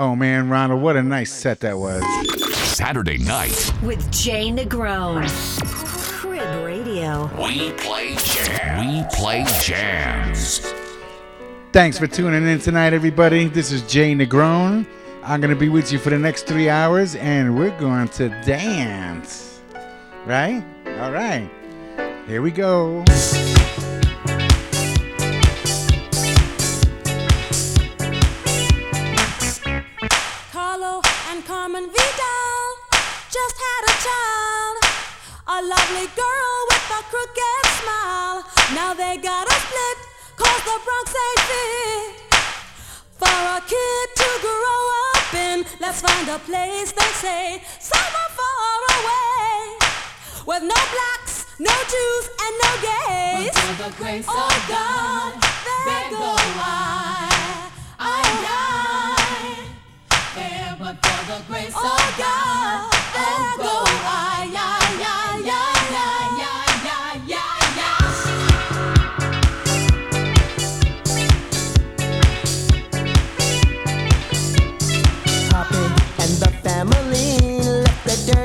Oh man, Ronald, what a nice set that was. Saturday night. With Jay Negron. Crib Radio. We play jams. We play jams. Thanks for tuning in tonight, everybody. This is Jay Negron. I'm going to be with you for the next three hours, and we're going to dance. Right? All right. Here we go. Just had a child. A lovely girl with a crooked smile. Now they got a split, cause the Bronx ain't fit. For a kid to grow up in, let's find a place they say somewhere far away. With no blacks, no Jews, and no gays. But for the grace oh of God, God, there go I. I, I. There, but for the grace Oh of God, there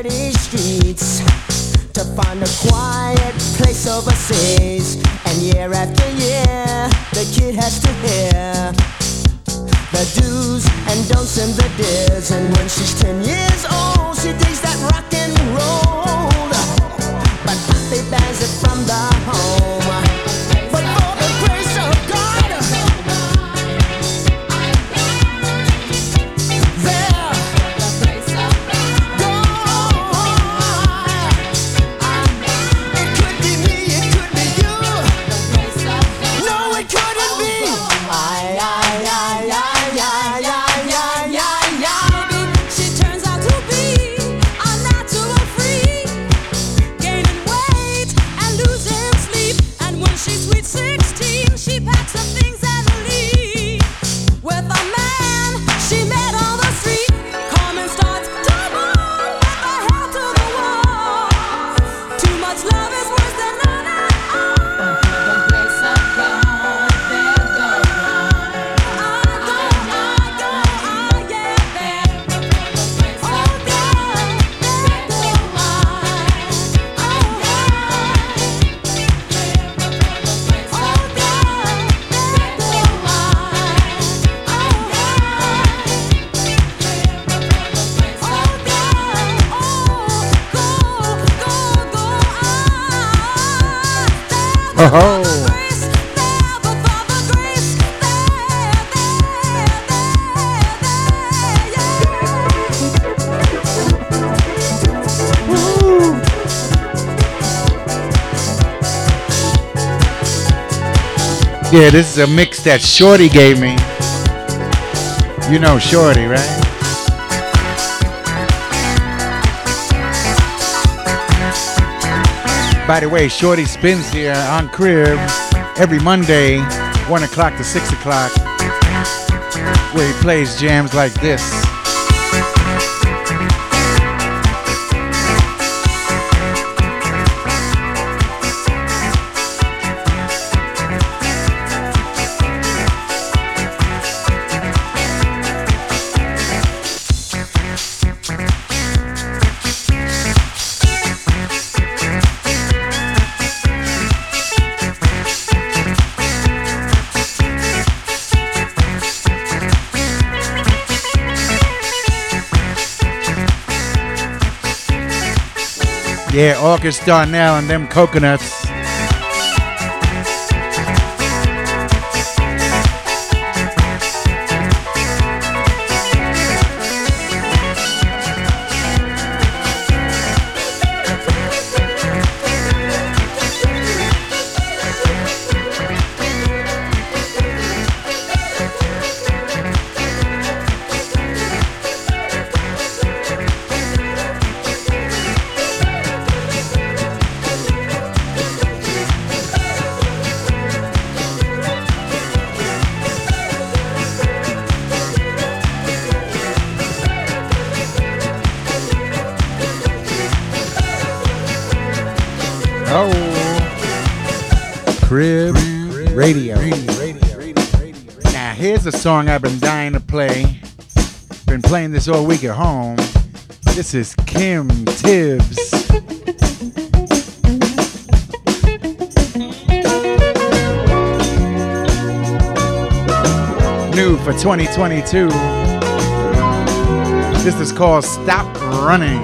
dirty streets to find a quiet place overseas. And year after year, the kid has to hear the do's and don'ts and the dares. And when she's ten years Yeah, this is a mix that Shorty gave me. You know Shorty, right? By the way, Shorty spins here on Crib every Monday, 1 o'clock to 6 o'clock, where he plays jams like this. Yeah, August Darnell and them coconuts. song I've been dying to play. Been playing this all week at home. This is Kim Tibbs. New for 2022. This is called Stop Running.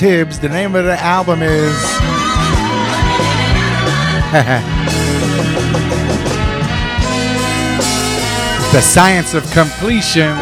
Tibbs. The name of the album is. the Science of Completion.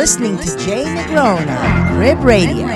Listening to Jay Negron on Crib Radio.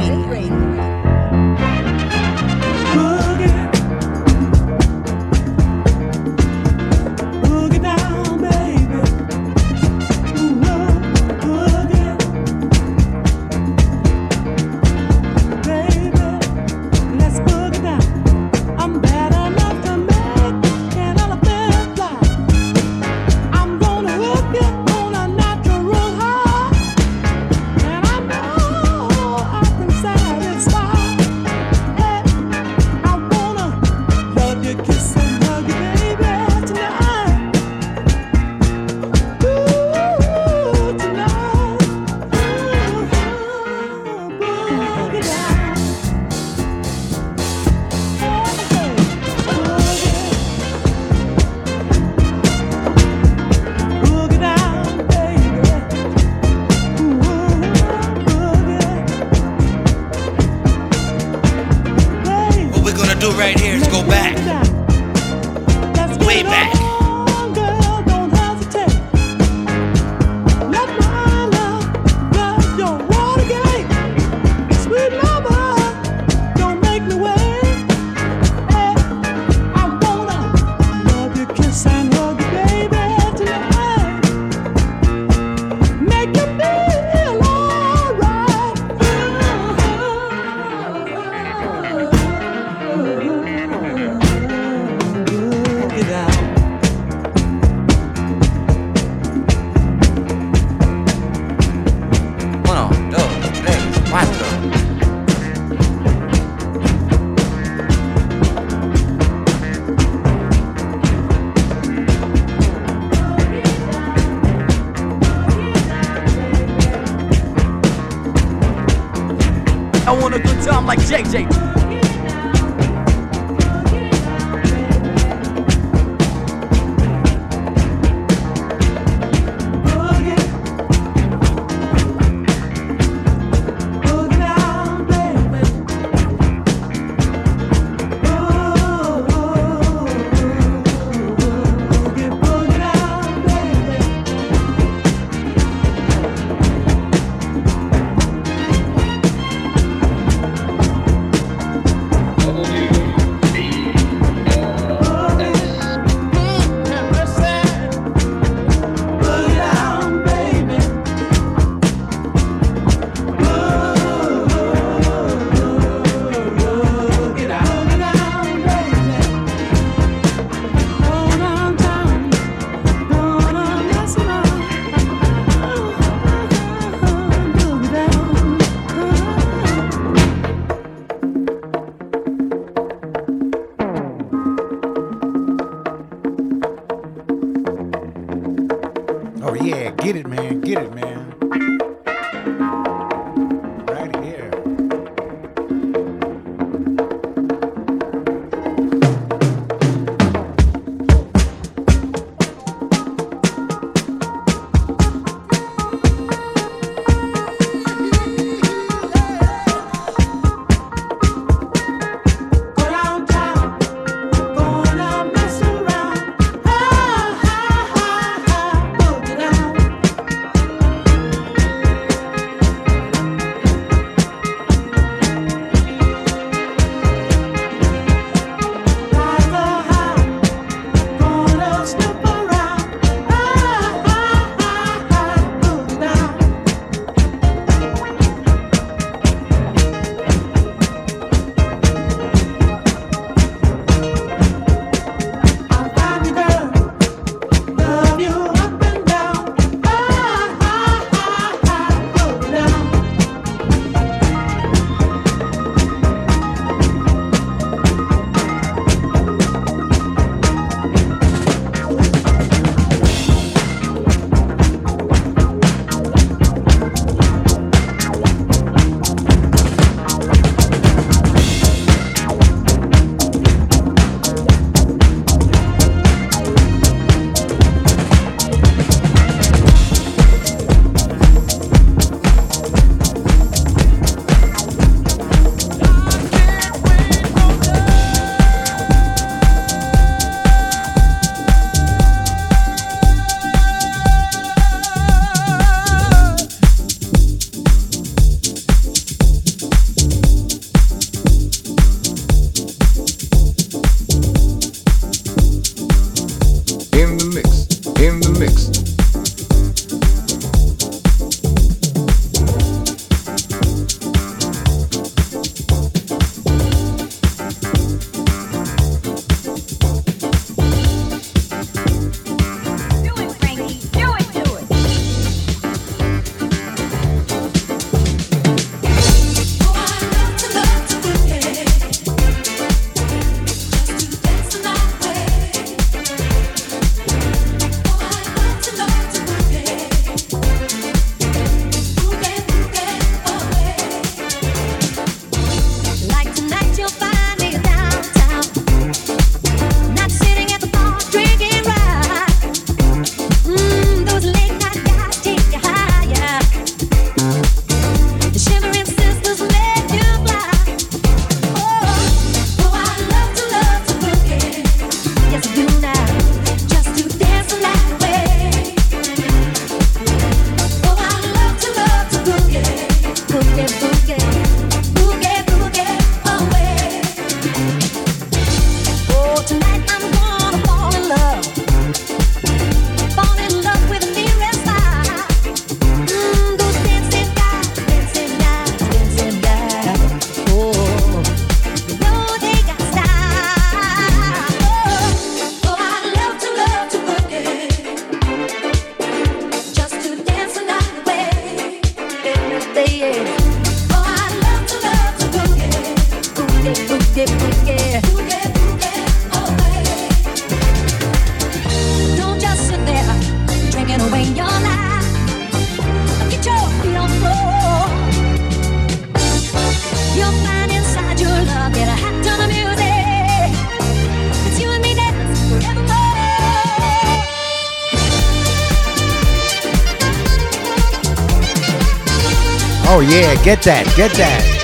Get that, get that.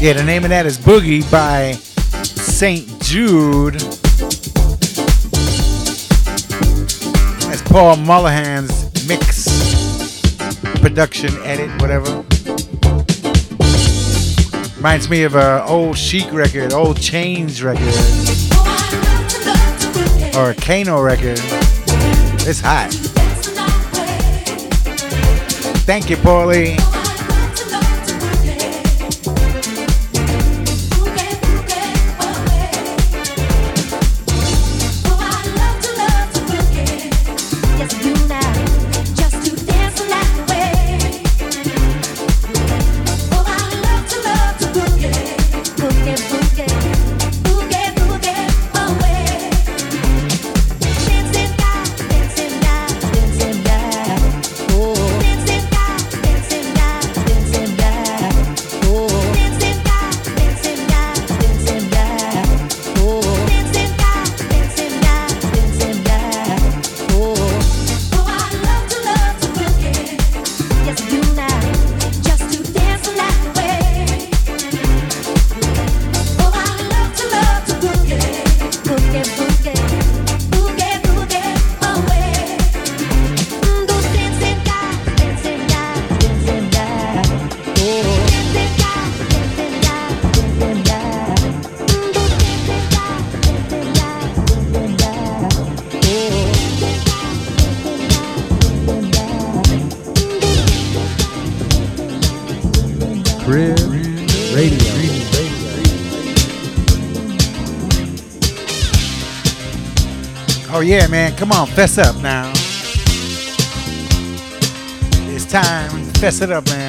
Yeah, the name of that is Boogie by St. Jude. That's Paul Mulholland's mix, production, edit, whatever. Reminds me of a old Chic record, old Chains record, or a Kano record. It's hot. Thank you, Paulie. Come on, fess up now. It's time, to fess it up, man.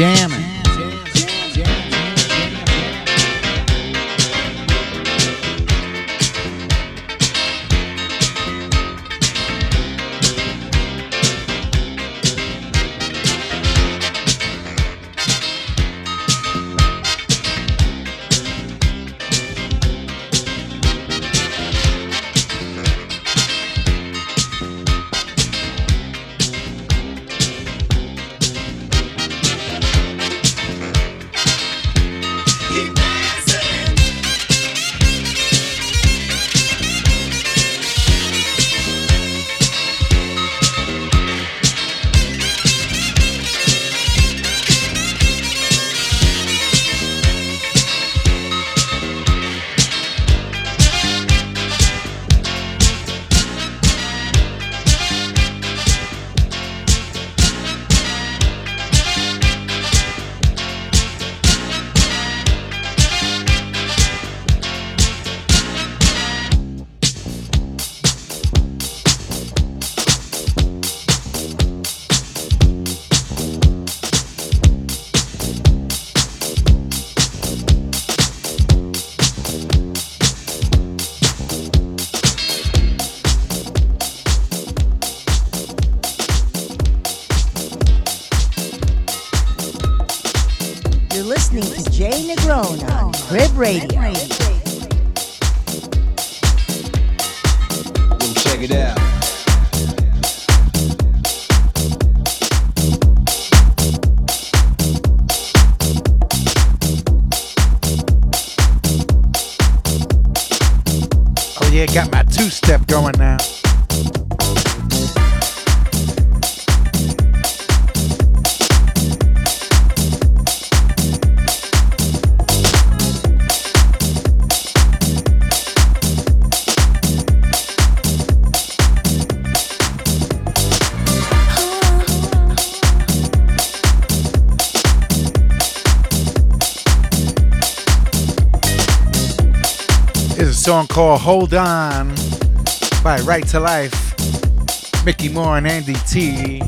Jamming. Radio. Yo, check it out. Oh yeah, got my two step going now. Song called Hold On by Right to Life. Mickey More and Andy Tee.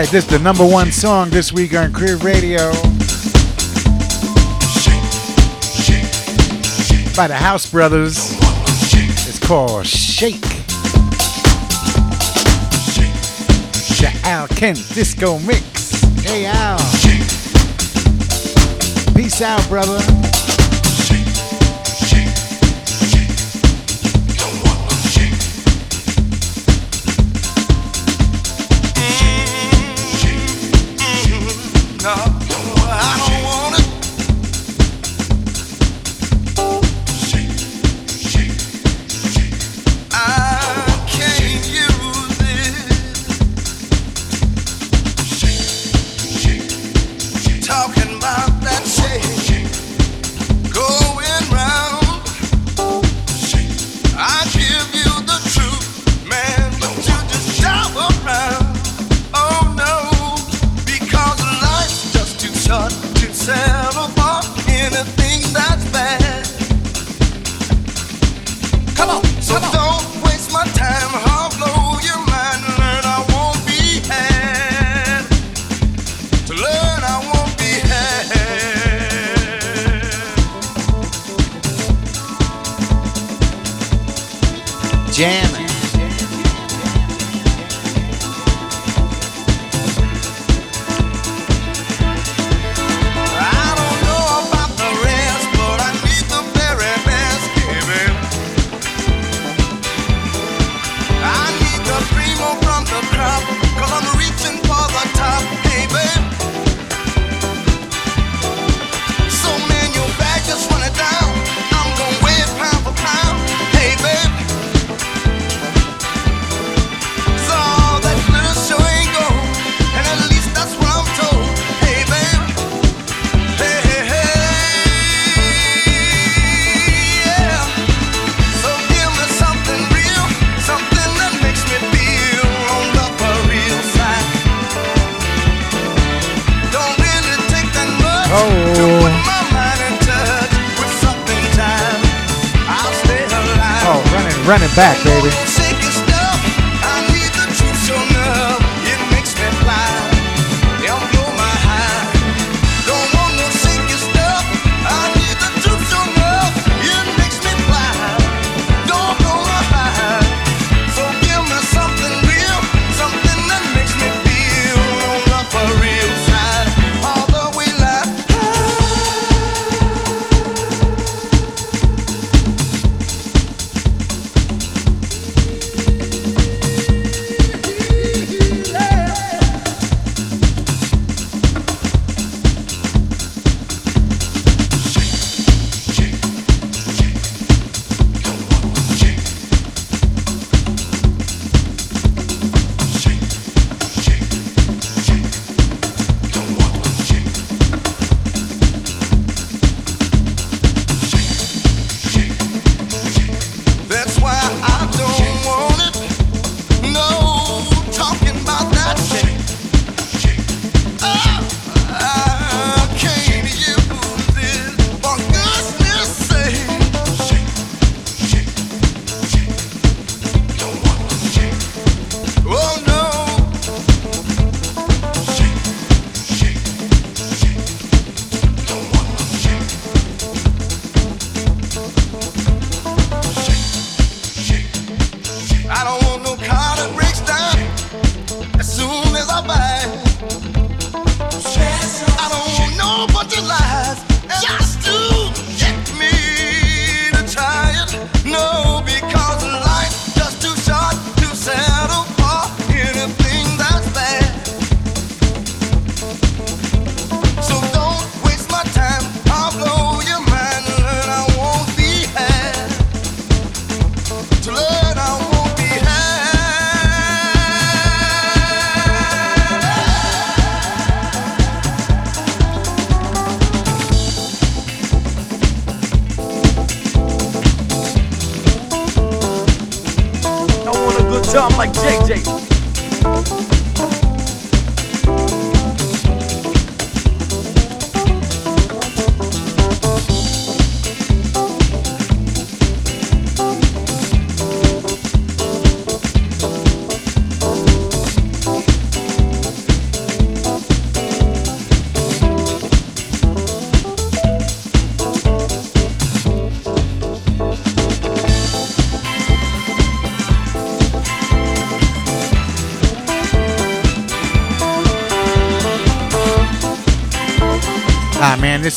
right, this is the number one song this week on Crib Radio. By the House Brothers. It's called Shake. The Al Kent Disco Mix. Hey, Al. Peace out, brother.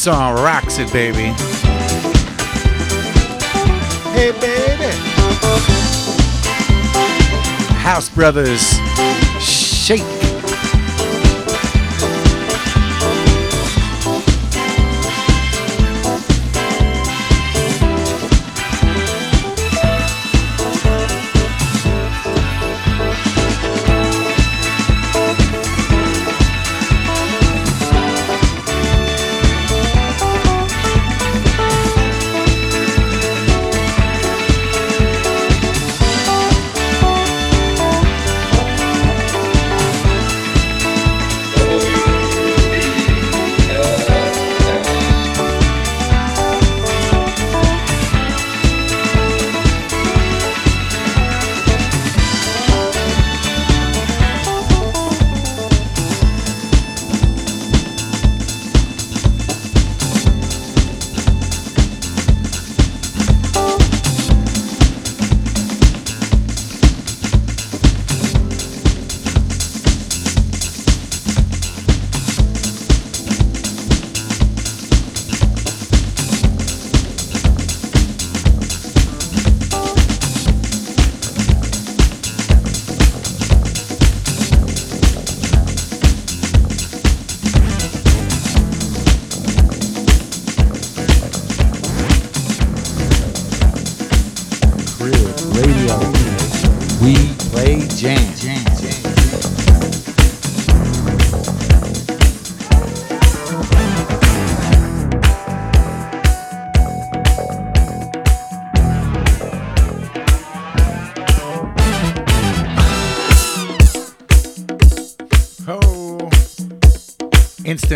Song rocks it, baby. Hey baby. House Brothers Shake.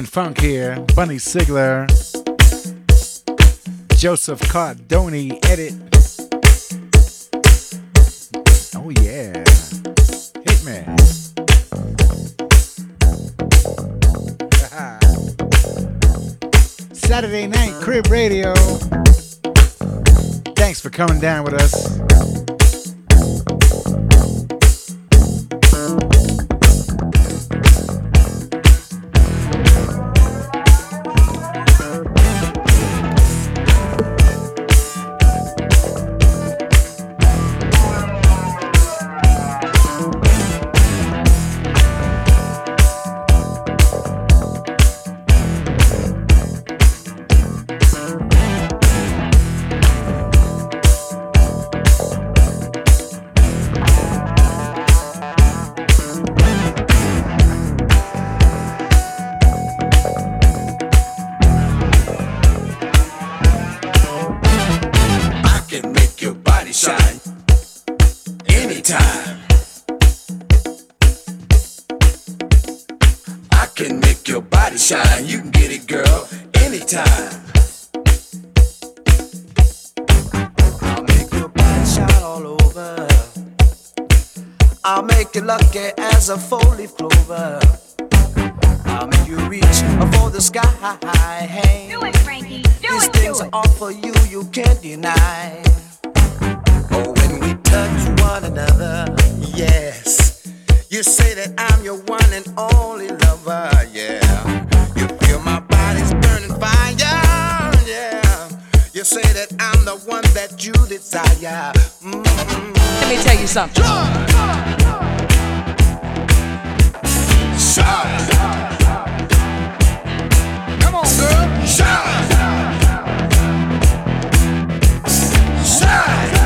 Instant funk here. Bunny Sigler, Joseph Cardani edit. Oh yeah. Hit me. Saturday night crib radio. Thanks for coming down with us. Shine. You can get it, girl, anytime. I'll make your body shine all over. I'll make you lucky as a four-leaf clover. I'll make you reach for the sky. Hey. Do it, Frankie. Do These it, things are all for you, you can't deny. Oh, when we touch one another, yes. You say that I'm your one and only lover, yeah. You say that I'm the one that you desire. Mm. Let me tell you something. Shine. Come on, girl. Shine. Shine.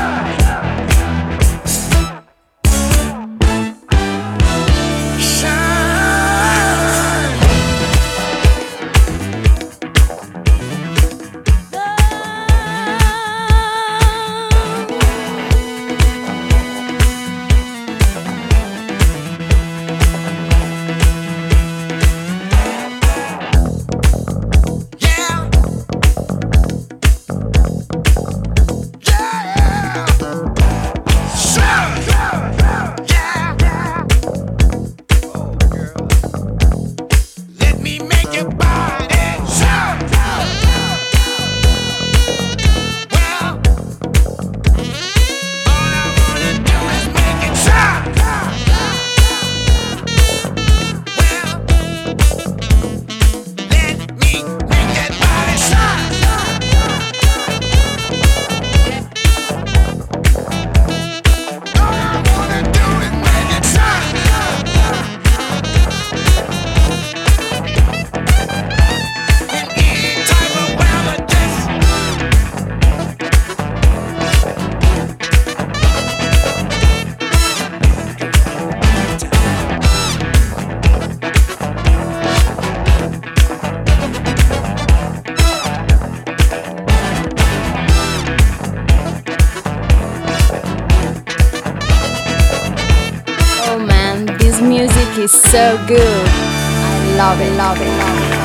So good. I love it, love it, love it.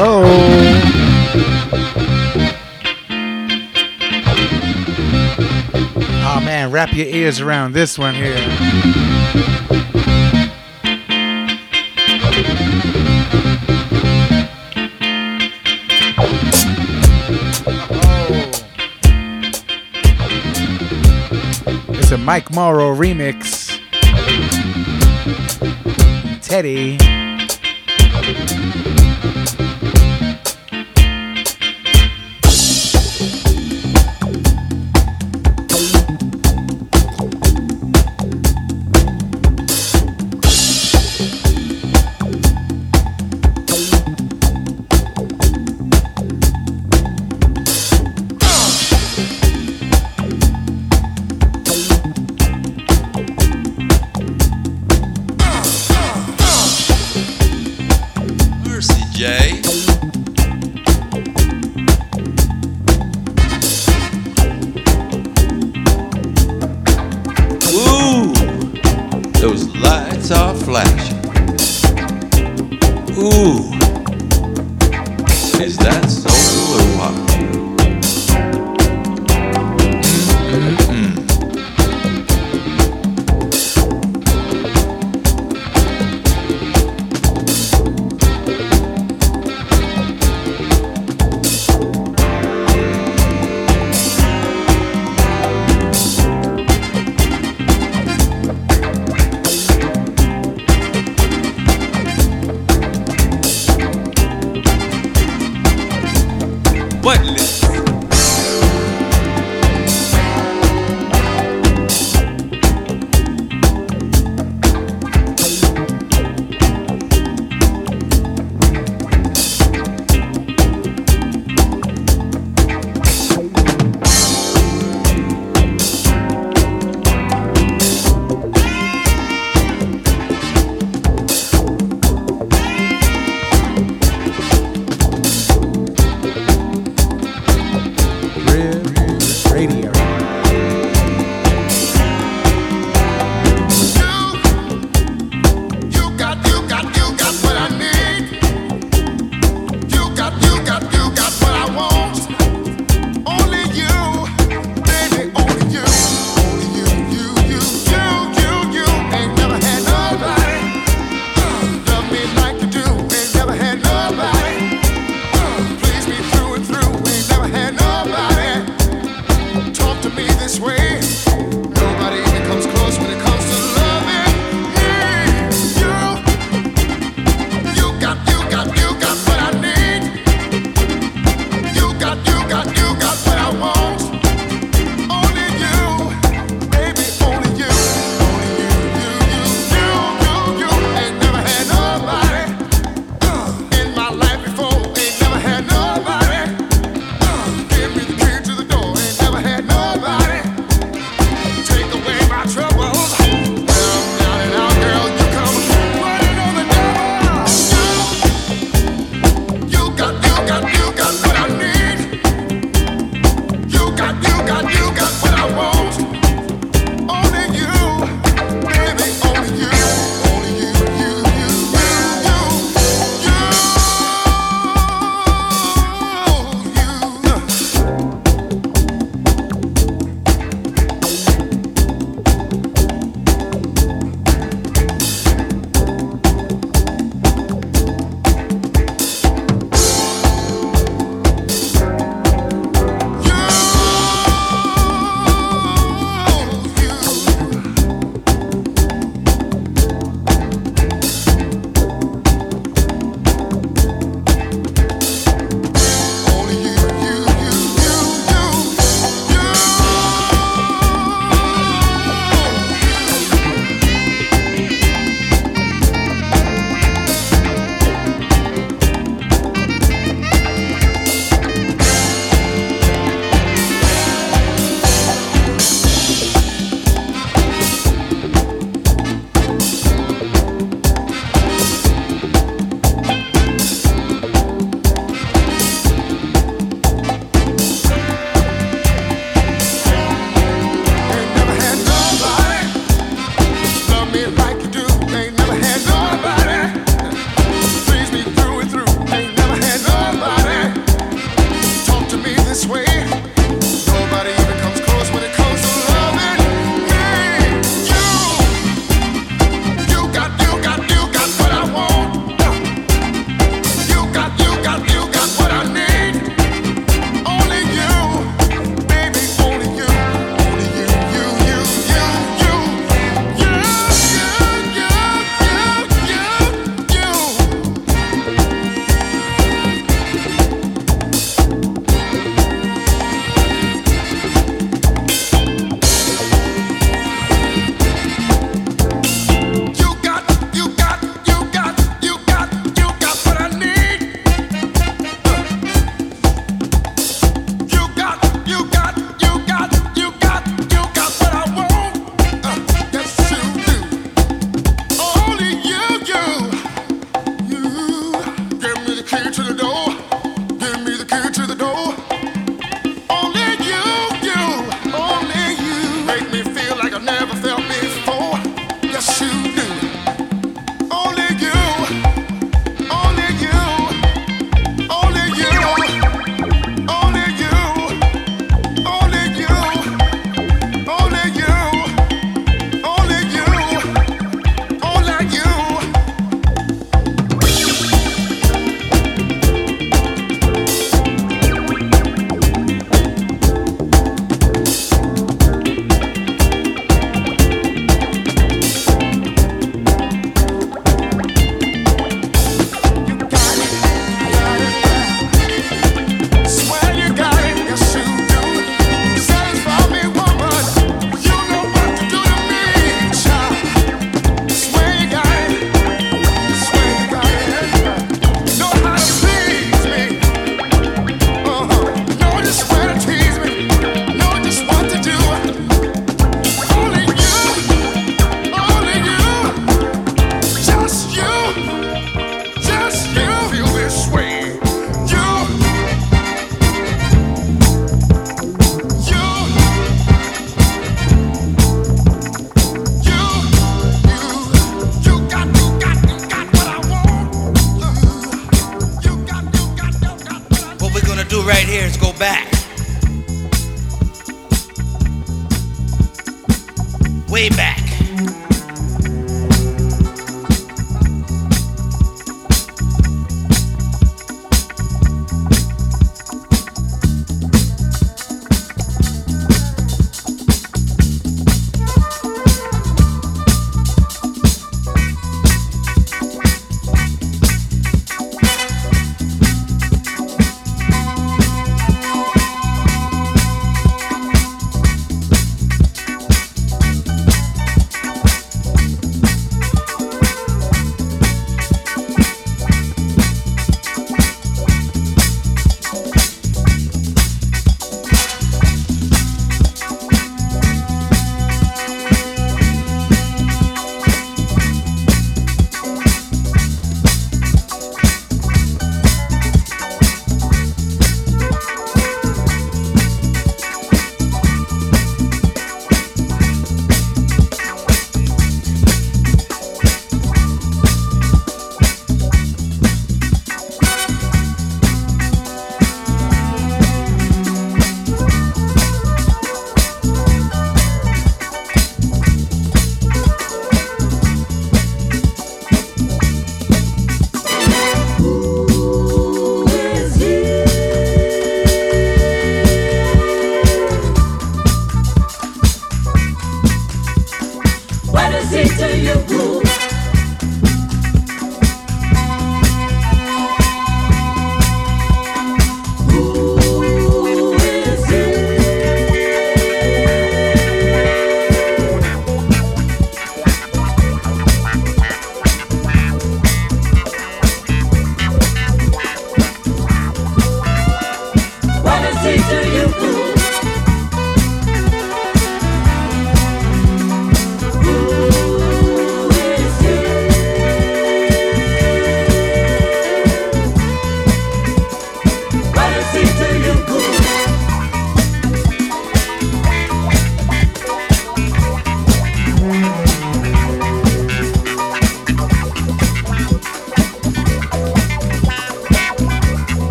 Oh, oh man, wrap your ears around this one here. Maurro remix. Teddy.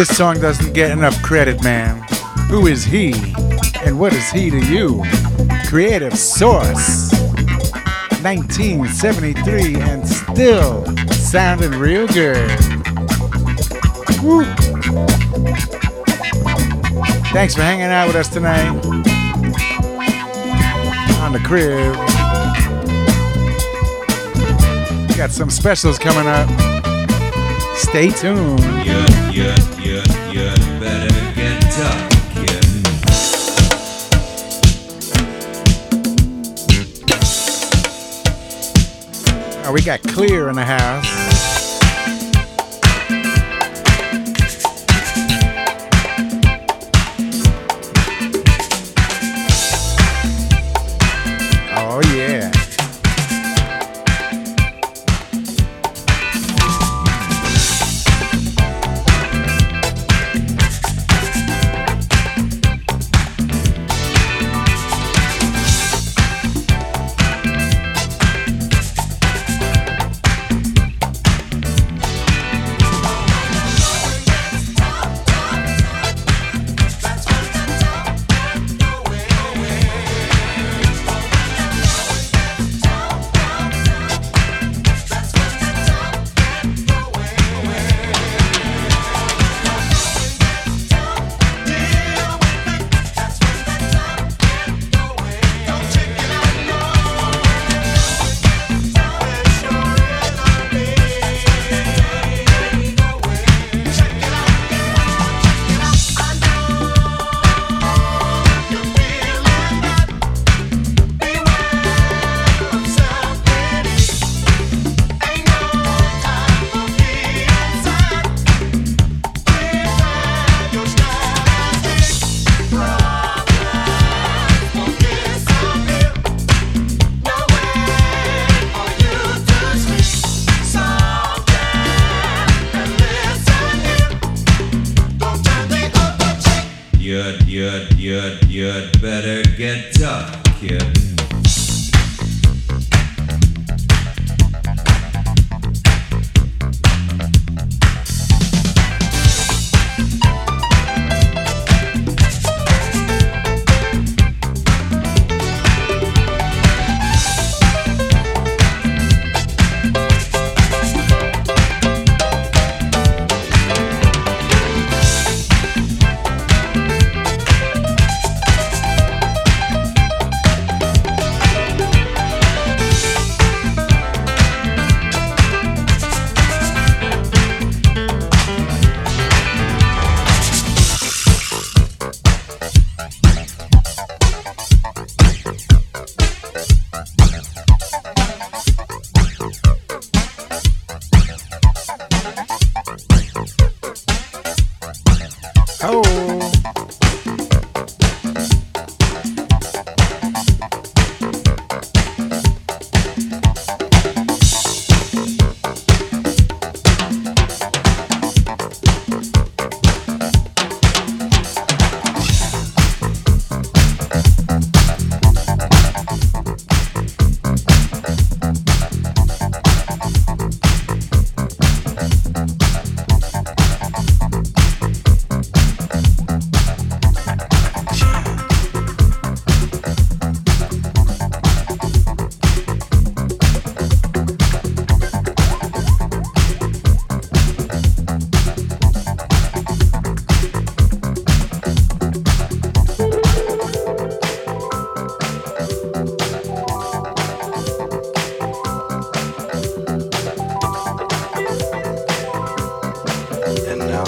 This song doesn't get enough credit, man. Who is he? And what is he to you? Creative Source. 1973 and still sounding real good. Woo. Thanks for hanging out with us tonight on the crib. Got some specials coming up. Stay tuned. You, we got Kleeer in the house.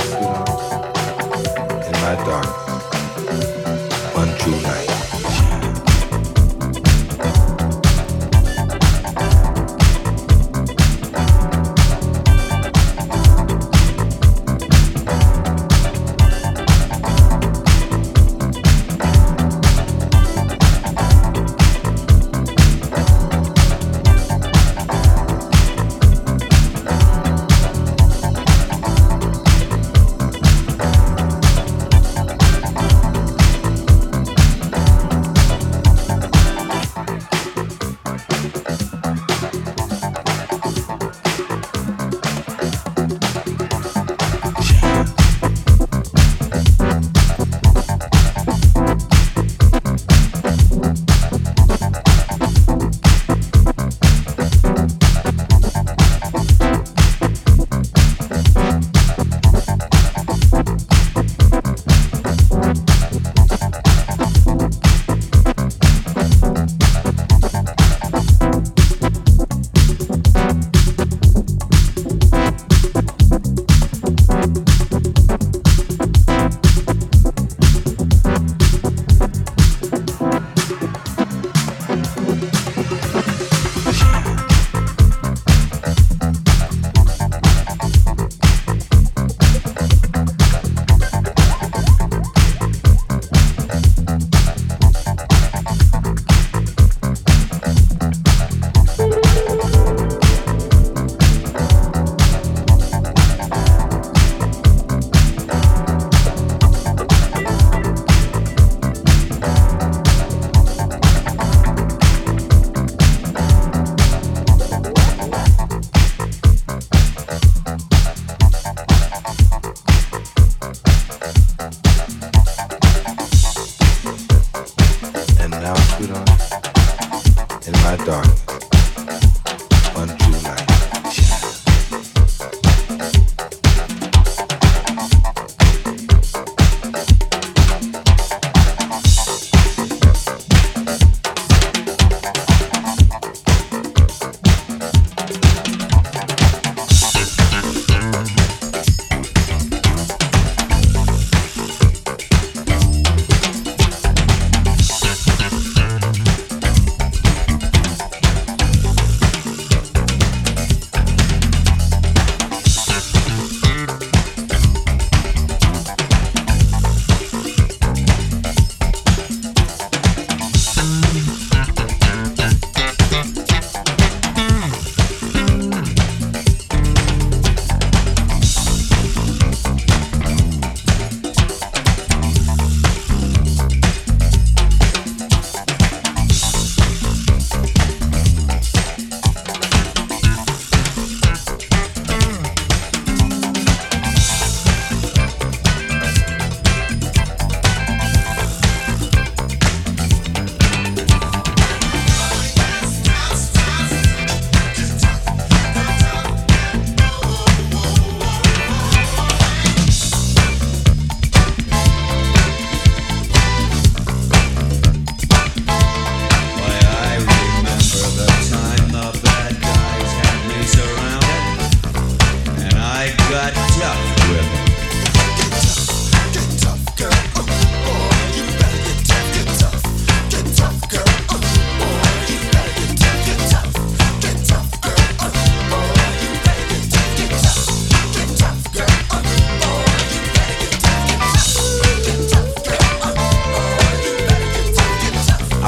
you know, in my dark, untrue night.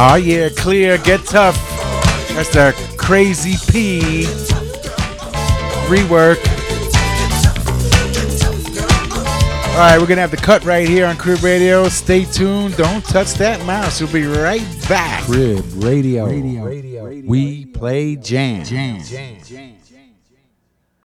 Oh yeah, Kleeer, get tough. That's the Crazy P rework. All right, we're gonna have the cut right here on Crib Radio. Stay tuned. Don't touch that mouse. We'll be right back. Crib Radio. Radio. We play jam. Jam. Jam.